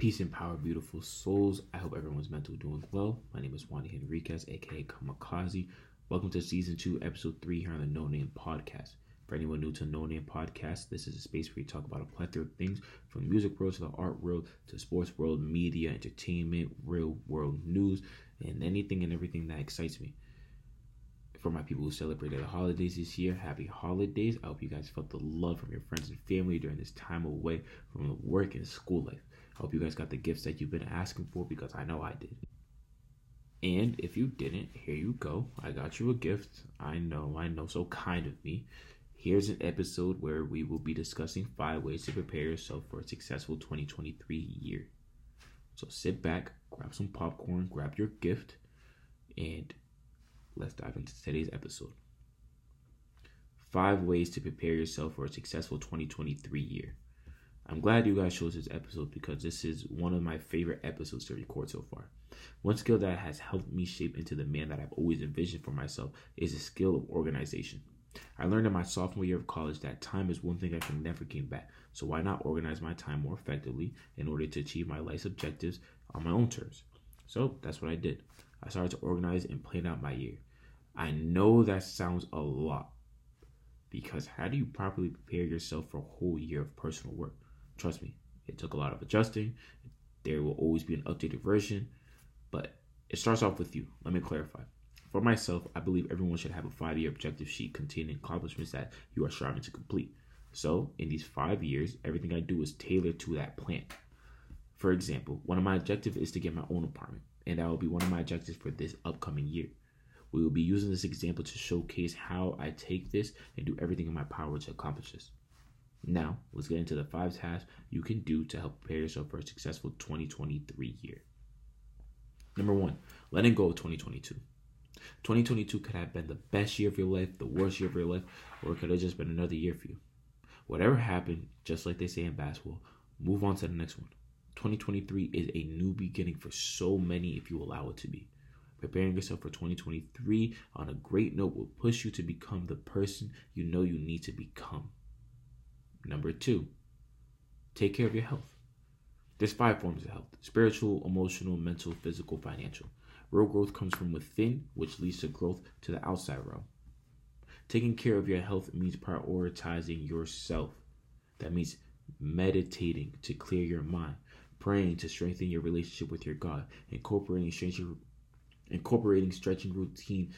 Peace and power, beautiful souls. I hope everyone's mental doing well. My name is Wandy Henriquez, aka Kamikaze. Welcome to season two, episode three here on the No Name Podcast. For anyone new to No Name Podcast, this is a space where we talk about a plethora of things from music world to the art world to sports world, media, entertainment, real world news, and anything and everything that excites me. For my people who celebrated the holidays this year, happy holidays. I hope you guys felt the love from your friends and family during this time away from the work and school life. Hope you guys got the gifts that you've been asking for because I know I did. And if you didn't, here you go. I got you a gift. I know, I know, so kind of me. Here's an episode where we will be discussing five ways to prepare yourself for a successful 2023 year. So sit back, grab some popcorn, grab your gift, and let's dive into today's episode. Five ways to prepare yourself for a successful 2023 year. I'm glad you guys chose this episode because this is one of my favorite episodes to record so far. One skill that has helped me shape into the man that I've always envisioned for myself is the skill of organization. I learned in my sophomore year of college that time is one thing I can never gain back, so why not organize my time more effectively in order to achieve my life's objectives on my own terms? So that's what I did. I started to organize and plan out my year. I know that sounds a lot because how do you properly prepare yourself for a whole year of personal work? Trust me, it took a lot of adjusting. There will always be an updated version, but it starts off with you. Let me clarify. For myself, I believe everyone should have a five year objective sheet containing accomplishments that you are striving to complete. So, in these five years, everything I do is tailored to that plan. For example, one of my objectives is to get my own apartment, and that will be one of my objectives for this upcoming year. We will be using this example to showcase how I take this and do everything in my power to accomplish this. Now, let's get into the five tasks you can do to help prepare yourself for a successful 2023 year. Number one, letting go of 2022. 2022 could have been the best year of your life, the worst year of your life, or it could have just been another year for you. Whatever happened, just like they say in basketball, move on to the next one. 2023 is a new beginning for so many if you allow it to be. Preparing yourself for 2023 on a great note will push you to become the person you know you need to become. Number two, take care of your health. There's five forms of health spiritual, emotional, mental, physical, financial. Real growth comes from within, which leads to growth to the outside realm. Taking care of your health means prioritizing yourself. That means meditating to clear your mind, praying to strengthen your relationship with your God, incorporating stretching, incorporating stretching routine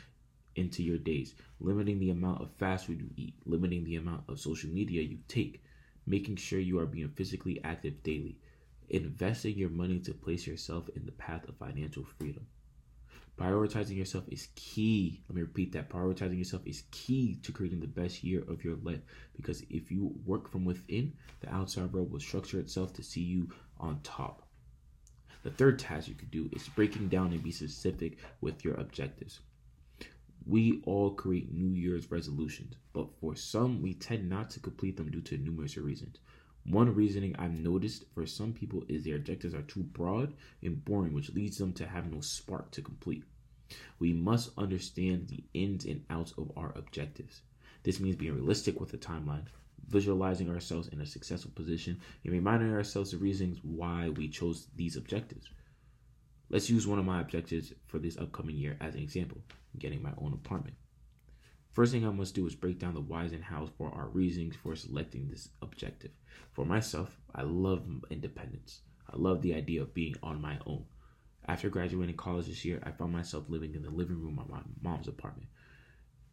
into your days, limiting the amount of fast food you eat, limiting the amount of social media you take, making sure you are being physically active daily, investing your money to place yourself in the path of financial freedom. Prioritizing yourself is key. Let me repeat that. Prioritizing yourself is key to creating the best year of your life. Because if you work from within, the outside world will structure itself to see you on top. The third task you could do is breaking down and be specific with your objectives. We all create New Year's resolutions, but for some, we tend not to complete them due to numerous reasons. One reasoning I've noticed for some people is their objectives are too broad and boring, which leads them to have no spark to complete. We must understand the ins and outs of our objectives. This means being realistic with the timeline, visualizing ourselves in a successful position, and reminding ourselves the reasons why we chose these objectives. Let's use one of my objectives for this upcoming year as an example getting my own apartment. First thing I must do is break down the whys and hows for our reasons for selecting this objective. For myself, I love independence. I love the idea of being on my own. After graduating college this year, I found myself living in the living room of my mom's apartment.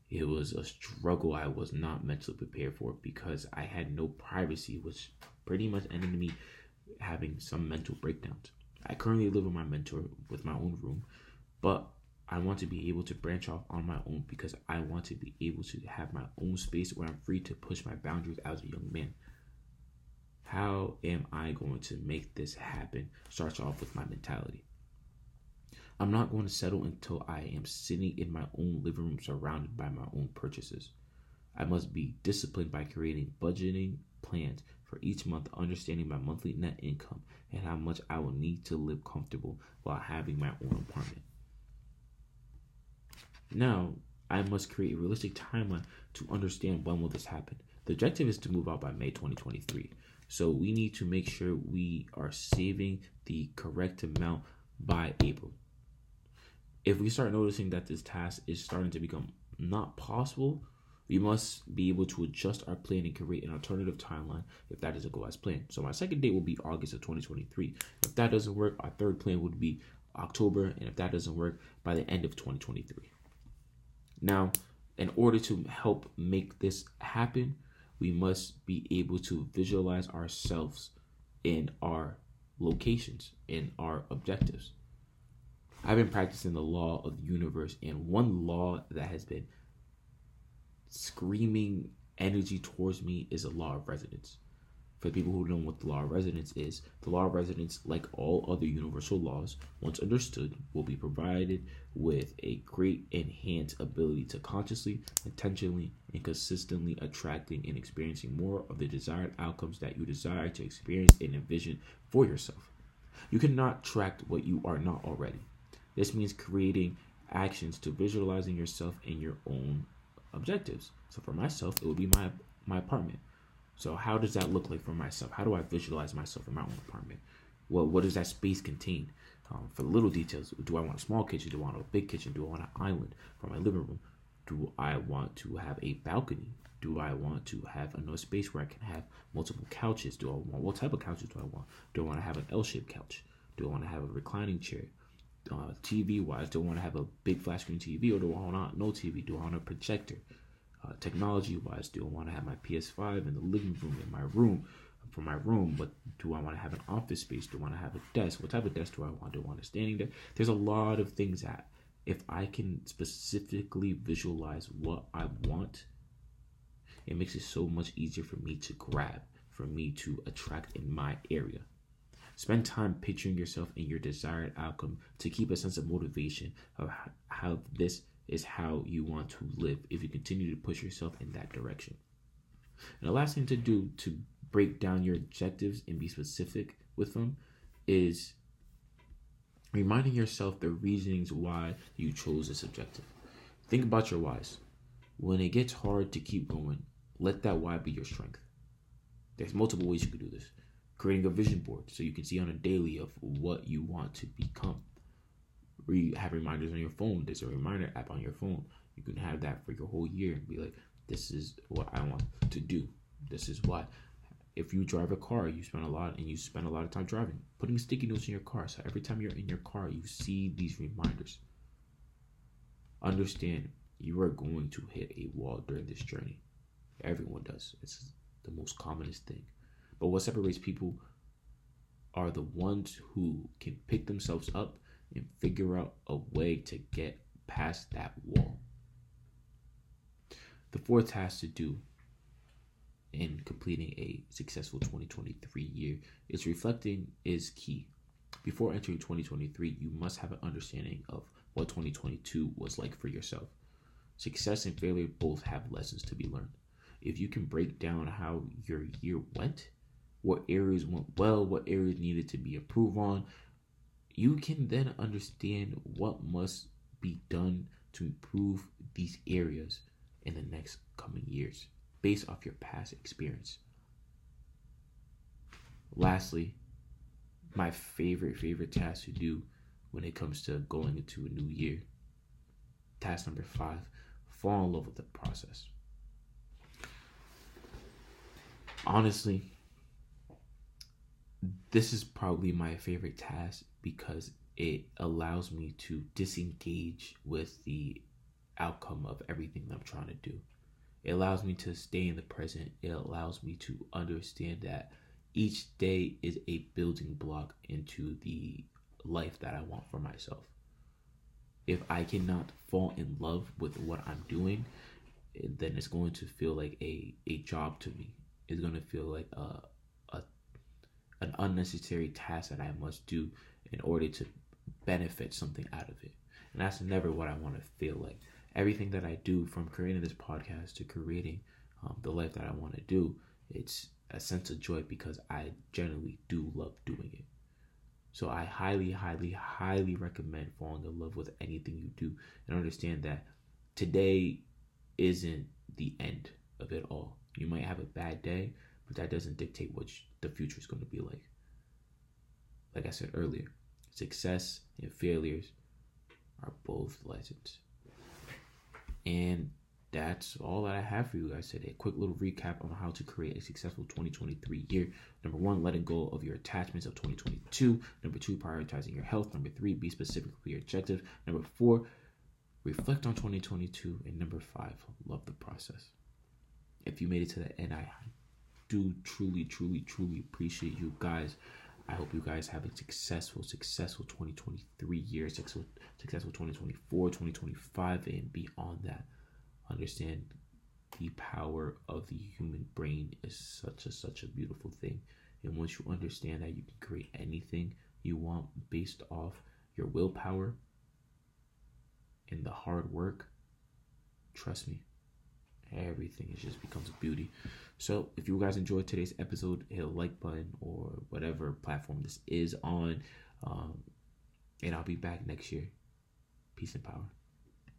It was a struggle I was not mentally prepared for because I had no privacy, which pretty much ended me having some mental breakdowns. I currently live with my mentor with my own room, but I want to be able to branch off on my own because I want to be able to have my own space where I'm free to push my boundaries as a young man. How am I going to make this happen? Starts off with my mentality. I'm not going to settle until I am sitting in my own living room surrounded by my own purchases. I must be disciplined by creating budgeting plans for each month, understanding my monthly net income and how much I will need to live comfortable while having my own apartment. Now, I must create a realistic timeline to understand when will this happen. The objective is to move out by May 2023. So we need to make sure we are saving the correct amount by April. If we start noticing that this task is starting to become not possible, we must be able to adjust our plan and create an alternative timeline if that doesn't go as planned. So my second date will be August of 2023. If that doesn't work, our third plan would be October, and if that doesn't work, by the end of 2023. Now, in order to help make this happen, we must be able to visualize ourselves in our locations, in our objectives. I've been practicing the law of the universe, and one law that has been screaming energy towards me is a law of resonance. For people who don't know what the law of resonance is, the law of resonance, like all other universal laws, once understood, will be provided with a great enhanced ability to consciously, intentionally, and consistently attracting and experiencing more of the desired outcomes that you desire to experience and envision for yourself. You cannot track what you are not already. This means creating actions to visualizing yourself in your own objectives. So for myself, it would be my my apartment. So how does that look like for myself? How do I visualize myself in my own apartment? What what does that space contain? Um, for the little details, do I want a small kitchen? Do I want a big kitchen? Do I want an island for my living room? Do I want to have a balcony? Do I want to have enough space where I can have multiple couches? Do I want what type of couches do I want? Do I want to have an L-shaped couch? Do I want to have a reclining chair? Uh, TV wise, do I want to have a big flat screen TV or do I want no TV? Do I want a projector? Uh, technology wise, do I want to have my PS5 in the living room in my room for my room? But do I want to have an office space? Do I want to have a desk? What type of desk do I want? Do I want a standing desk? There's a lot of things that if I can specifically visualize what I want, it makes it so much easier for me to grab, for me to attract in my area. Spend time picturing yourself in your desired outcome to keep a sense of motivation of how this is how you want to live if you continue to push yourself in that direction. And the last thing to do to break down your objectives and be specific with them is reminding yourself the reasonings why you chose this objective. Think about your whys. When it gets hard to keep going, let that why be your strength. There's multiple ways you could do this creating a vision board so you can see on a daily of what you want to become. We have reminders on your phone. There's a reminder app on your phone. You can have that for your whole year and be like, this is what I want to do. This is what. If you drive a car, you spend a lot and you spend a lot of time driving. Putting sticky notes in your car. So every time you're in your car, you see these reminders. Understand you are going to hit a wall during this journey. Everyone does. It's the most commonest thing. But what separates people are the ones who can pick themselves up and figure out a way to get past that wall. The fourth task to do in completing a successful 2023 year is reflecting is key. Before entering 2023, you must have an understanding of what 2022 was like for yourself. Success and failure both have lessons to be learned. If you can break down how your year went, what areas went well, what areas needed to be improved on. You can then understand what must be done to improve these areas in the next coming years based off your past experience. Lastly, my favorite, favorite task to do when it comes to going into a new year. Task number five fall in love with the process. Honestly, this is probably my favorite task because it allows me to disengage with the outcome of everything that I'm trying to do. It allows me to stay in the present. It allows me to understand that each day is a building block into the life that I want for myself. If I cannot fall in love with what I'm doing, then it's going to feel like a, a job to me. It's going to feel like a, an unnecessary task that I must do in order to benefit something out of it. And that's never what I want to feel like. Everything that I do from creating this podcast to creating um, the life that I want to do, it's a sense of joy because I generally do love doing it. So I highly, highly, highly recommend falling in love with anything you do and understand that today isn't the end of it all. You might have a bad day, but that doesn't dictate what the future is going to be like. Like I said earlier, success and failures are both lessons. And that's all that I have for you guys today. Quick little recap on how to create a successful 2023 year. Number one, letting go of your attachments of 2022. Number two, prioritizing your health. Number three, be specific with your objective. Number four, reflect on 2022. And number five, love the process. If you made it to the end, I do truly, truly, truly appreciate you guys. I hope you guys have a successful, successful 2023 year, successful, successful 2024, 2025, and beyond that. Understand the power of the human brain is such a such a beautiful thing. And once you understand that you can create anything you want based off your willpower and the hard work, trust me, everything it just becomes a beauty. So if you guys enjoyed today's episode, hit a like button or whatever platform this is on. Um, and I'll be back next year. Peace and power.